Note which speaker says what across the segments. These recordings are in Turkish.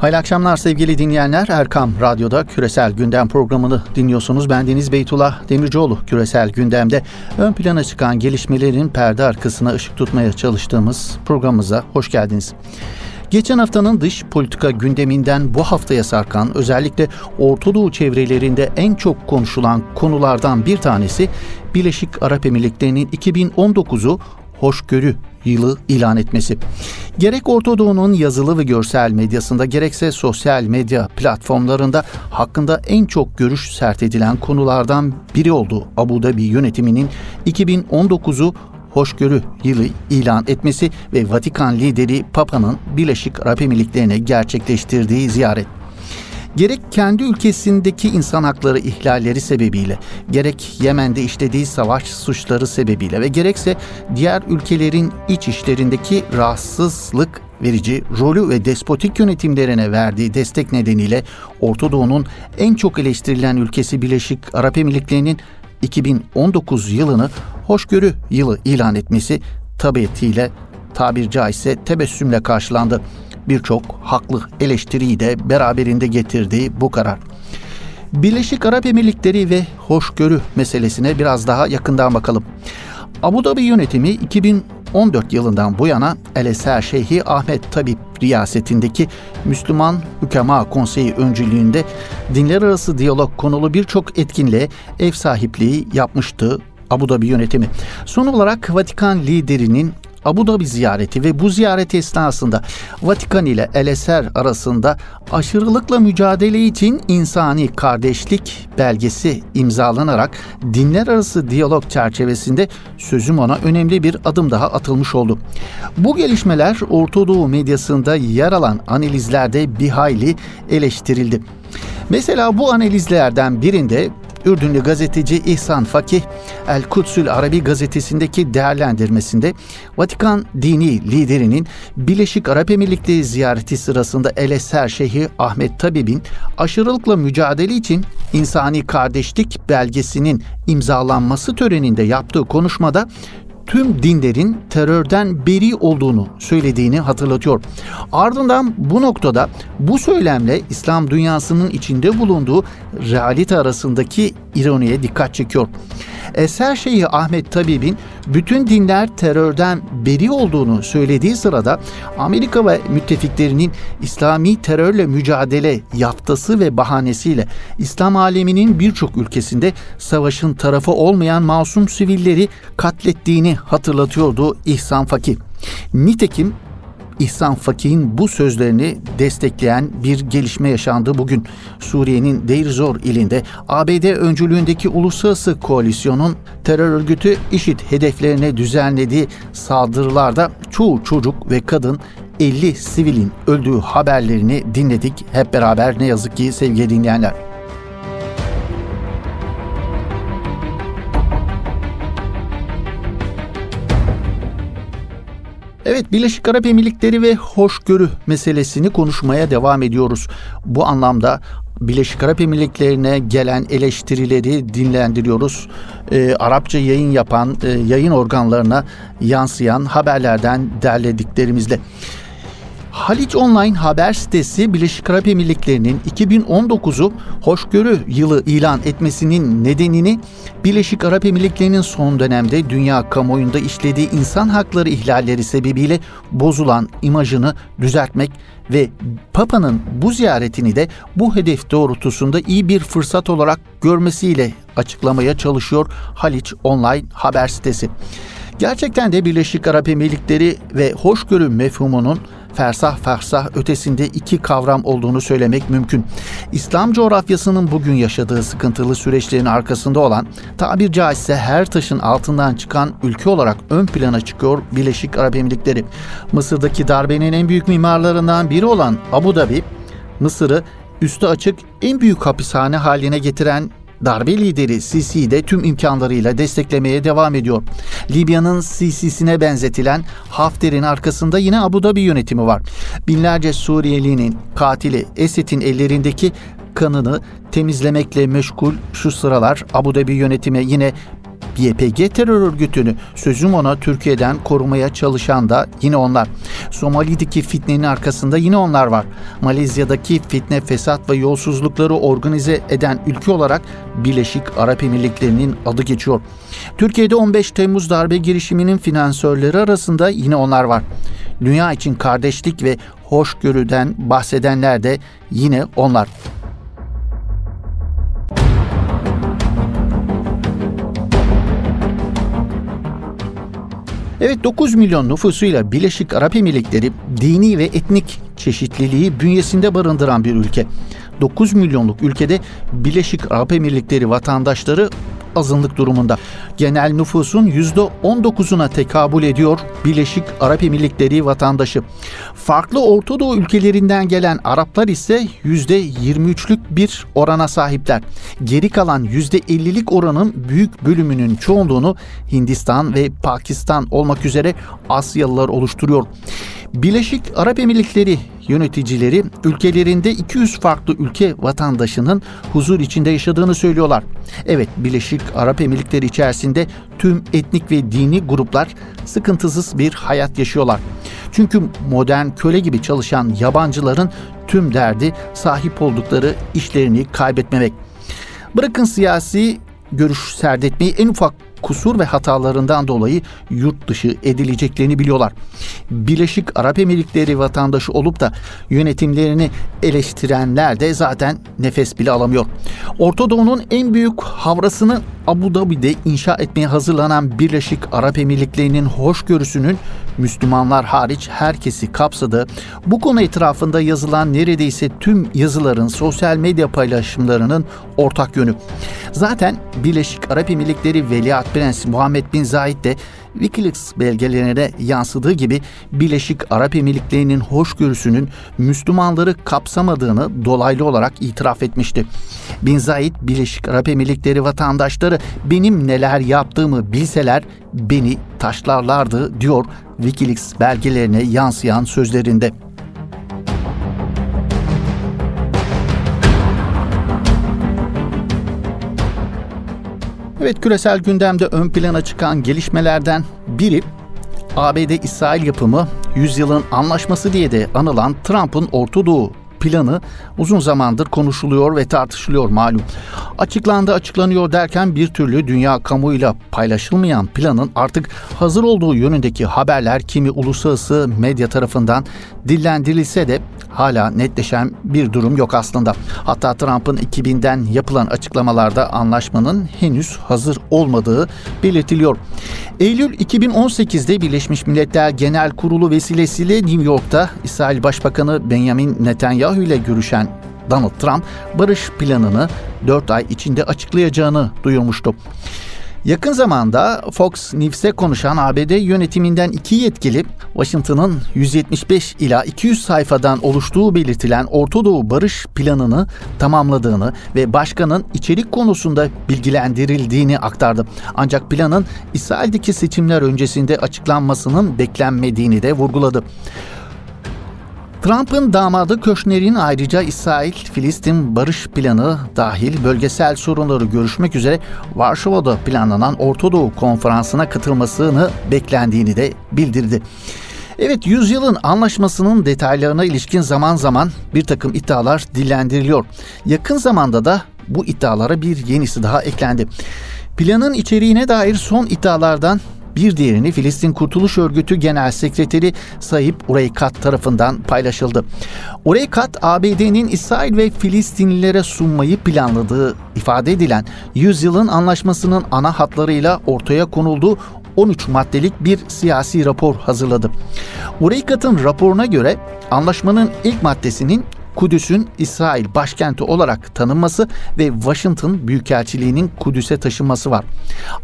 Speaker 1: Hayırlı akşamlar sevgili dinleyenler. Erkam Radyo'da Küresel Gündem programını dinliyorsunuz. Ben Deniz Beytullah Demircioğlu. Küresel Gündem'de ön plana çıkan gelişmelerin perde arkasına ışık tutmaya çalıştığımız programımıza hoş geldiniz. Geçen haftanın dış politika gündeminden bu haftaya sarkan özellikle Orta Doğu çevrelerinde en çok konuşulan konulardan bir tanesi Birleşik Arap Emirlikleri'nin 2019'u hoşgörü yılı ilan etmesi. Gerek Orta Doğu'nun yazılı ve görsel medyasında gerekse sosyal medya platformlarında hakkında en çok görüş sert edilen konulardan biri oldu Abu Dhabi yönetiminin 2019'u hoşgörü yılı ilan etmesi ve Vatikan lideri Papa'nın Birleşik Arap Emirlikleri'ne gerçekleştirdiği ziyaret. Gerek kendi ülkesindeki insan hakları ihlalleri sebebiyle, gerek Yemen'de işlediği savaş suçları sebebiyle ve gerekse diğer ülkelerin iç işlerindeki rahatsızlık verici rolü ve despotik yönetimlerine verdiği destek nedeniyle Orta Doğu'nun en çok eleştirilen ülkesi Birleşik Arap Emirlikleri'nin 2019 yılını hoşgörü yılı ilan etmesi tabiatiyle tabir caizse tebessümle karşılandı birçok haklı eleştiriyi de beraberinde getirdiği bu karar. Birleşik Arap Emirlikleri ve hoşgörü meselesine biraz daha yakından bakalım. Abu Dhabi yönetimi 2014 yılından bu yana El Eser Şeyhi Ahmet Tabip riyasetindeki Müslüman Hükema Konseyi öncülüğünde dinler arası diyalog konulu birçok etkinliğe ev sahipliği yapmıştı Abu Dhabi yönetimi. Son olarak Vatikan liderinin Abu Dhabi ziyareti ve bu ziyaret esnasında Vatikan ile El Eser arasında aşırılıkla mücadele için insani kardeşlik belgesi imzalanarak dinler arası diyalog çerçevesinde sözüm ona önemli bir adım daha atılmış oldu. Bu gelişmeler Orta Doğu medyasında yer alan analizlerde bir hayli eleştirildi. Mesela bu analizlerden birinde Ürdünlü gazeteci İhsan Fakih, El Kutsül Arabi gazetesindeki değerlendirmesinde Vatikan dini liderinin Birleşik Arap Emirlikleri ziyareti sırasında El Eser Şeyhi Ahmet Tabib'in aşırılıkla mücadele için insani kardeşlik belgesinin imzalanması töreninde yaptığı konuşmada tüm dinlerin terörden beri olduğunu söylediğini hatırlatıyor. Ardından bu noktada bu söylemle İslam dünyasının içinde bulunduğu realite arasındaki ironiye dikkat çekiyor. Eser Şeyhi Ahmet Tabib'in bütün dinler terörden beri olduğunu söylediği sırada Amerika ve müttefiklerinin İslami terörle mücadele yaftası ve bahanesiyle İslam aleminin birçok ülkesinde savaşın tarafı olmayan masum sivilleri katlettiğini hatırlatıyordu İhsan Fakih. Nitekim İhsan Fakih'in bu sözlerini destekleyen bir gelişme yaşandı bugün. Suriye'nin Deir Zor ilinde ABD öncülüğündeki uluslararası koalisyonun terör örgütü IŞİD hedeflerine düzenlediği saldırılarda çoğu çocuk ve kadın 50 sivilin öldüğü haberlerini dinledik hep beraber ne yazık ki sevgili dinleyenler. Evet Birleşik Arap Emirlikleri ve hoşgörü meselesini konuşmaya devam ediyoruz. Bu anlamda Birleşik Arap Emirlikleri'ne gelen eleştirileri dinlendiriyoruz. E, Arapça yayın yapan e, yayın organlarına yansıyan haberlerden derlediklerimizle. Haliç Online haber sitesi Birleşik Arap Emirlikleri'nin 2019'u hoşgörü yılı ilan etmesinin nedenini Birleşik Arap Emirlikleri'nin son dönemde dünya kamuoyunda işlediği insan hakları ihlalleri sebebiyle bozulan imajını düzeltmek ve Papa'nın bu ziyaretini de bu hedef doğrultusunda iyi bir fırsat olarak görmesiyle açıklamaya çalışıyor Haliç Online haber sitesi. Gerçekten de Birleşik Arap Emirlikleri ve hoşgörü mefhumunun fersah fersah ötesinde iki kavram olduğunu söylemek mümkün. İslam coğrafyasının bugün yaşadığı sıkıntılı süreçlerin arkasında olan tabir caizse her taşın altından çıkan ülke olarak ön plana çıkıyor Birleşik Arap Emirlikleri. Mısır'daki darbenin en büyük mimarlarından biri olan Abu Dhabi, Mısır'ı üstü açık en büyük hapishane haline getiren darbe lideri Sisi'yi de tüm imkanlarıyla desteklemeye devam ediyor. Libya'nın Sisi'sine benzetilen Hafter'in arkasında yine Abu Dhabi yönetimi var. Binlerce Suriyelinin katili Esed'in ellerindeki kanını temizlemekle meşgul şu sıralar Abu Dhabi yönetimi yine YPG terör örgütünü sözüm ona Türkiye'den korumaya çalışan da yine onlar. Somali'deki fitnenin arkasında yine onlar var. Malezya'daki fitne, fesat ve yolsuzlukları organize eden ülke olarak Birleşik Arap Emirlikleri'nin adı geçiyor. Türkiye'de 15 Temmuz darbe girişiminin finansörleri arasında yine onlar var. Dünya için kardeşlik ve hoşgörüden bahsedenler de yine onlar. Evet 9 milyon nüfusuyla Birleşik Arap Emirlikleri dini ve etnik çeşitliliği bünyesinde barındıran bir ülke. 9 milyonluk ülkede Birleşik Arap Emirlikleri vatandaşları azınlık durumunda. Genel nüfusun %19'una tekabül ediyor Birleşik Arap Emirlikleri vatandaşı. Farklı Orta Doğu ülkelerinden gelen Araplar ise %23'lük bir orana sahipler. Geri kalan %50'lik oranın büyük bölümünün çoğunluğunu Hindistan ve Pakistan olmak üzere Asyalılar oluşturuyor. Birleşik Arap Emirlikleri yöneticileri ülkelerinde 200 farklı ülke vatandaşının huzur içinde yaşadığını söylüyorlar. Evet, Birleşik Arap Emirlikleri içerisinde tüm etnik ve dini gruplar sıkıntısız bir hayat yaşıyorlar. Çünkü modern köle gibi çalışan yabancıların tüm derdi sahip oldukları işlerini kaybetmemek. Bırakın siyasi görüş serdetmeyi en ufak kusur ve hatalarından dolayı yurt dışı edileceklerini biliyorlar. Birleşik Arap Emirlikleri vatandaşı olup da yönetimlerini eleştirenler de zaten nefes bile alamıyor. Orta Doğu'nun en büyük havrasını Abu Dhabi'de inşa etmeye hazırlanan Birleşik Arap Emirlikleri'nin hoşgörüsünün Müslümanlar hariç herkesi kapsadığı bu konu etrafında yazılan neredeyse tüm yazıların sosyal medya paylaşımlarının ortak yönü. Zaten Birleşik Arap Emirlikleri Veliaht Prens Muhammed Bin Zayed de Wikileaks belgelerine yansıdığı gibi Birleşik Arap Emirlikleri'nin hoşgörüsünün Müslümanları kapsamadığını dolaylı olarak itiraf etmişti. Bin Zayed, Birleşik Arap Emirlikleri vatandaşları benim neler yaptığımı bilseler beni taşlarlardı diyor Wikileaks belgelerine yansıyan sözlerinde. Evet küresel gündemde ön plana çıkan gelişmelerden biri ABD-İsrail yapımı yüzyılın anlaşması diye de anılan Trump'ın Orta planı uzun zamandır konuşuluyor ve tartışılıyor malum. Açıklandı açıklanıyor derken bir türlü dünya kamuoyuyla paylaşılmayan planın artık hazır olduğu yönündeki haberler kimi uluslararası medya tarafından dillendirilse de hala netleşen bir durum yok aslında. Hatta Trump'ın 2000'den yapılan açıklamalarda anlaşmanın henüz hazır olmadığı belirtiliyor. Eylül 2018'de Birleşmiş Milletler Genel Kurulu vesilesiyle New York'ta İsrail Başbakanı Benjamin Netanyahu ile görüşen Donald Trump barış planını 4 ay içinde açıklayacağını duyurmuştu. Yakın zamanda Fox News'e konuşan ABD yönetiminden iki yetkili Washington'ın 175 ila 200 sayfadan oluştuğu belirtilen Orta Doğu barış planını tamamladığını ve başkanın içerik konusunda bilgilendirildiğini aktardı. Ancak planın İsrail'deki seçimler öncesinde açıklanmasının beklenmediğini de vurguladı. Trump'ın damadı Köşner'in ayrıca İsrail-Filistin barış planı dahil bölgesel sorunları görüşmek üzere Varşova'da planlanan Orta Doğu konferansına katılmasını beklendiğini de bildirdi. Evet yüzyılın anlaşmasının detaylarına ilişkin zaman zaman bir takım iddialar dillendiriliyor. Yakın zamanda da bu iddialara bir yenisi daha eklendi. Planın içeriğine dair son iddialardan bir diğerini Filistin Kurtuluş Örgütü Genel Sekreteri Sayip Ureykat tarafından paylaşıldı. Ureykat, ABD'nin İsrail ve Filistinlilere sunmayı planladığı ifade edilen yüzyılın anlaşmasının ana hatlarıyla ortaya konulduğu 13 maddelik bir siyasi rapor hazırladı. Ureykat'ın raporuna göre anlaşmanın ilk maddesinin Kudüs'ün İsrail başkenti olarak tanınması ve Washington Büyükelçiliği'nin Kudüs'e taşınması var.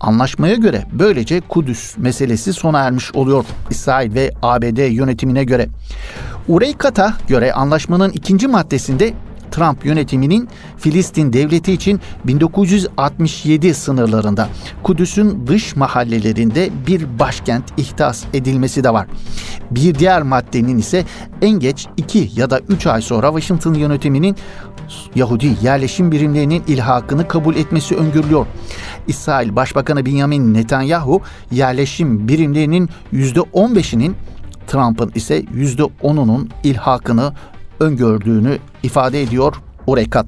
Speaker 1: Anlaşmaya göre böylece Kudüs meselesi sona ermiş oluyor İsrail ve ABD yönetimine göre. Ureykat'a göre anlaşmanın ikinci maddesinde Trump yönetiminin Filistin devleti için 1967 sınırlarında Kudüs'ün dış mahallelerinde bir başkent ihtas edilmesi de var. Bir diğer maddenin ise en geç 2 ya da 3 ay sonra Washington yönetiminin Yahudi yerleşim birimlerinin ilhakını kabul etmesi öngörülüyor. İsrail Başbakanı Benjamin Netanyahu yerleşim birimlerinin %15'inin Trump'ın ise %10'unun ilhakını öngördüğünü ifade ediyor Urekat.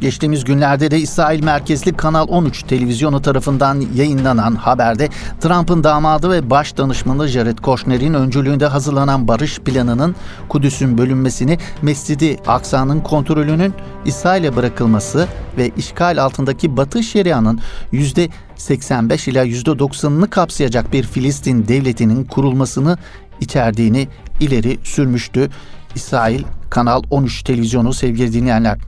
Speaker 1: Geçtiğimiz günlerde de İsrail merkezli Kanal 13 televizyonu tarafından yayınlanan haberde Trump'ın damadı ve baş danışmanı Jared Kushner'in öncülüğünde hazırlanan barış planının Kudüs'ün bölünmesini, Mescidi Aksa'nın kontrolünün İsrail'e bırakılması ve işgal altındaki Batı Şeria'nın %85 ila %90'ını kapsayacak bir Filistin devletinin kurulmasını içerdiğini ileri sürmüştü. İsrail Kanal 13 televizyonu sevgili dinleyenler.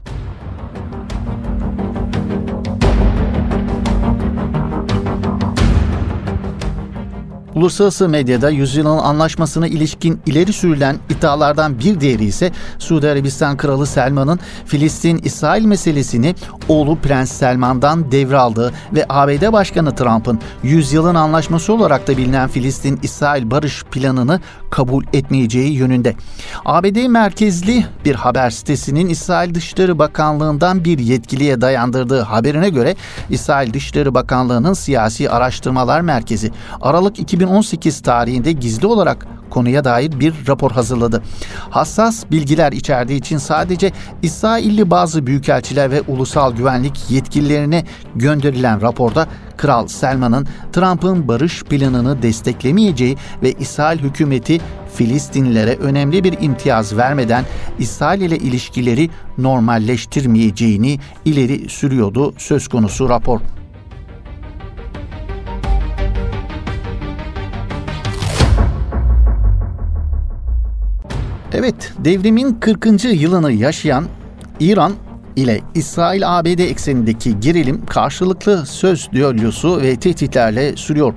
Speaker 1: Uluslararası medyada yüzyılın anlaşmasına ilişkin ileri sürülen iddialardan bir diğeri ise Suudi Arabistan Kralı Selman'ın Filistin-İsrail meselesini oğlu Prens Selman'dan devraldığı ve ABD Başkanı Trump'ın yüzyılın anlaşması olarak da bilinen Filistin-İsrail barış planını kabul etmeyeceği yönünde. ABD merkezli bir haber sitesinin İsrail Dışişleri Bakanlığı'ndan bir yetkiliye dayandırdığı haberine göre İsrail Dışişleri Bakanlığı'nın Siyasi Araştırmalar Merkezi Aralık 2018 tarihinde gizli olarak konuya dair bir rapor hazırladı. Hassas bilgiler içerdiği için sadece İsrailli bazı büyükelçiler ve ulusal güvenlik yetkililerine gönderilen raporda Kral Selman'ın Trump'ın barış planını desteklemeyeceği ve İsrail hükümeti Filistinlilere önemli bir imtiyaz vermeden İsrail ile ilişkileri normalleştirmeyeceğini ileri sürüyordu söz konusu rapor. Evet, devrimin 40. yılını yaşayan İran ile İsrail-ABD eksenindeki gerilim karşılıklı söz düellosu ve tehditlerle sürüyor.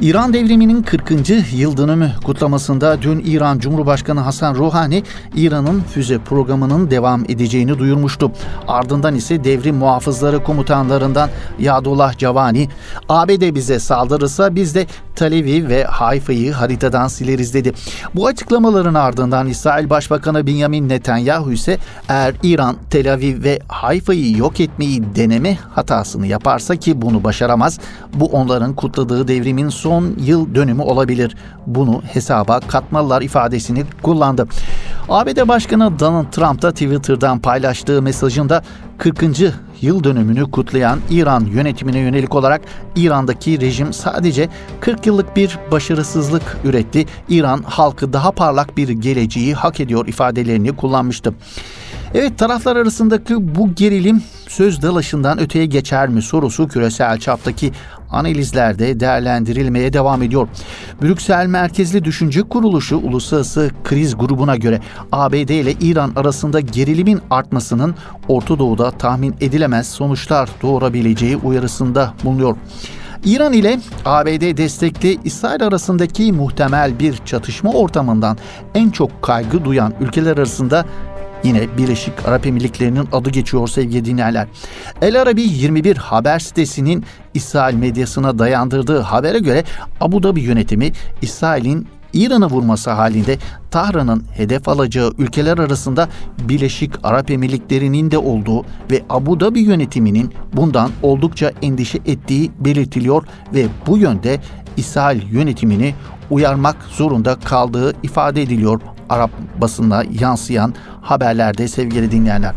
Speaker 1: İran devriminin 40. yıl dönümü kutlamasında dün İran Cumhurbaşkanı Hasan Rouhani İran'ın füze programının devam edeceğini duyurmuştu. Ardından ise devrim muhafızları komutanlarından Yadullah Cavani, ABD bize saldırırsa biz de Tel ve Hayfa'yı haritadan sileriz dedi. Bu açıklamaların ardından İsrail Başbakanı Benjamin Netanyahu ise eğer İran Tel Aviv ve Hayfa'yı yok etmeyi deneme hatasını yaparsa ki bunu başaramaz, bu onların kutladığı devrimin son yıl dönümü olabilir. Bunu hesaba katmalılar ifadesini kullandı. ABD Başkanı Donald Trump da Twitter'dan paylaştığı mesajında 40 yıl dönümünü kutlayan İran yönetimine yönelik olarak İran'daki rejim sadece 40 yıllık bir başarısızlık üretti. İran halkı daha parlak bir geleceği hak ediyor ifadelerini kullanmıştı. Evet taraflar arasındaki bu gerilim söz dalaşından öteye geçer mi sorusu küresel çaptaki analizlerde değerlendirilmeye devam ediyor. Brüksel merkezli düşünce kuruluşu uluslararası kriz grubuna göre ABD ile İran arasında gerilimin artmasının Orta Doğu'da tahmin edilemez sonuçlar doğurabileceği uyarısında bulunuyor. İran ile ABD destekli İsrail arasındaki muhtemel bir çatışma ortamından en çok kaygı duyan ülkeler arasında Yine Birleşik Arap Emirlikleri'nin adı geçiyor sevgili dinleyenler. El Arabi 21 haber sitesinin İsrail medyasına dayandırdığı habere göre Abu Dhabi yönetimi İsrail'in İran'ı vurması halinde Tahran'ın hedef alacağı ülkeler arasında Birleşik Arap Emirlikleri'nin de olduğu ve Abu Dhabi yönetiminin bundan oldukça endişe ettiği belirtiliyor ve bu yönde İsrail yönetimini uyarmak zorunda kaldığı ifade ediliyor Arap basında yansıyan haberlerde sevgili dinleyenler.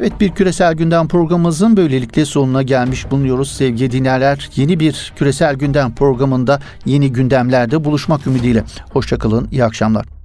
Speaker 1: Evet bir küresel gündem programımızın böylelikle sonuna gelmiş bulunuyoruz sevgili dinleyenler. Yeni bir küresel gündem programında yeni gündemlerde buluşmak ümidiyle. Hoşçakalın, iyi akşamlar.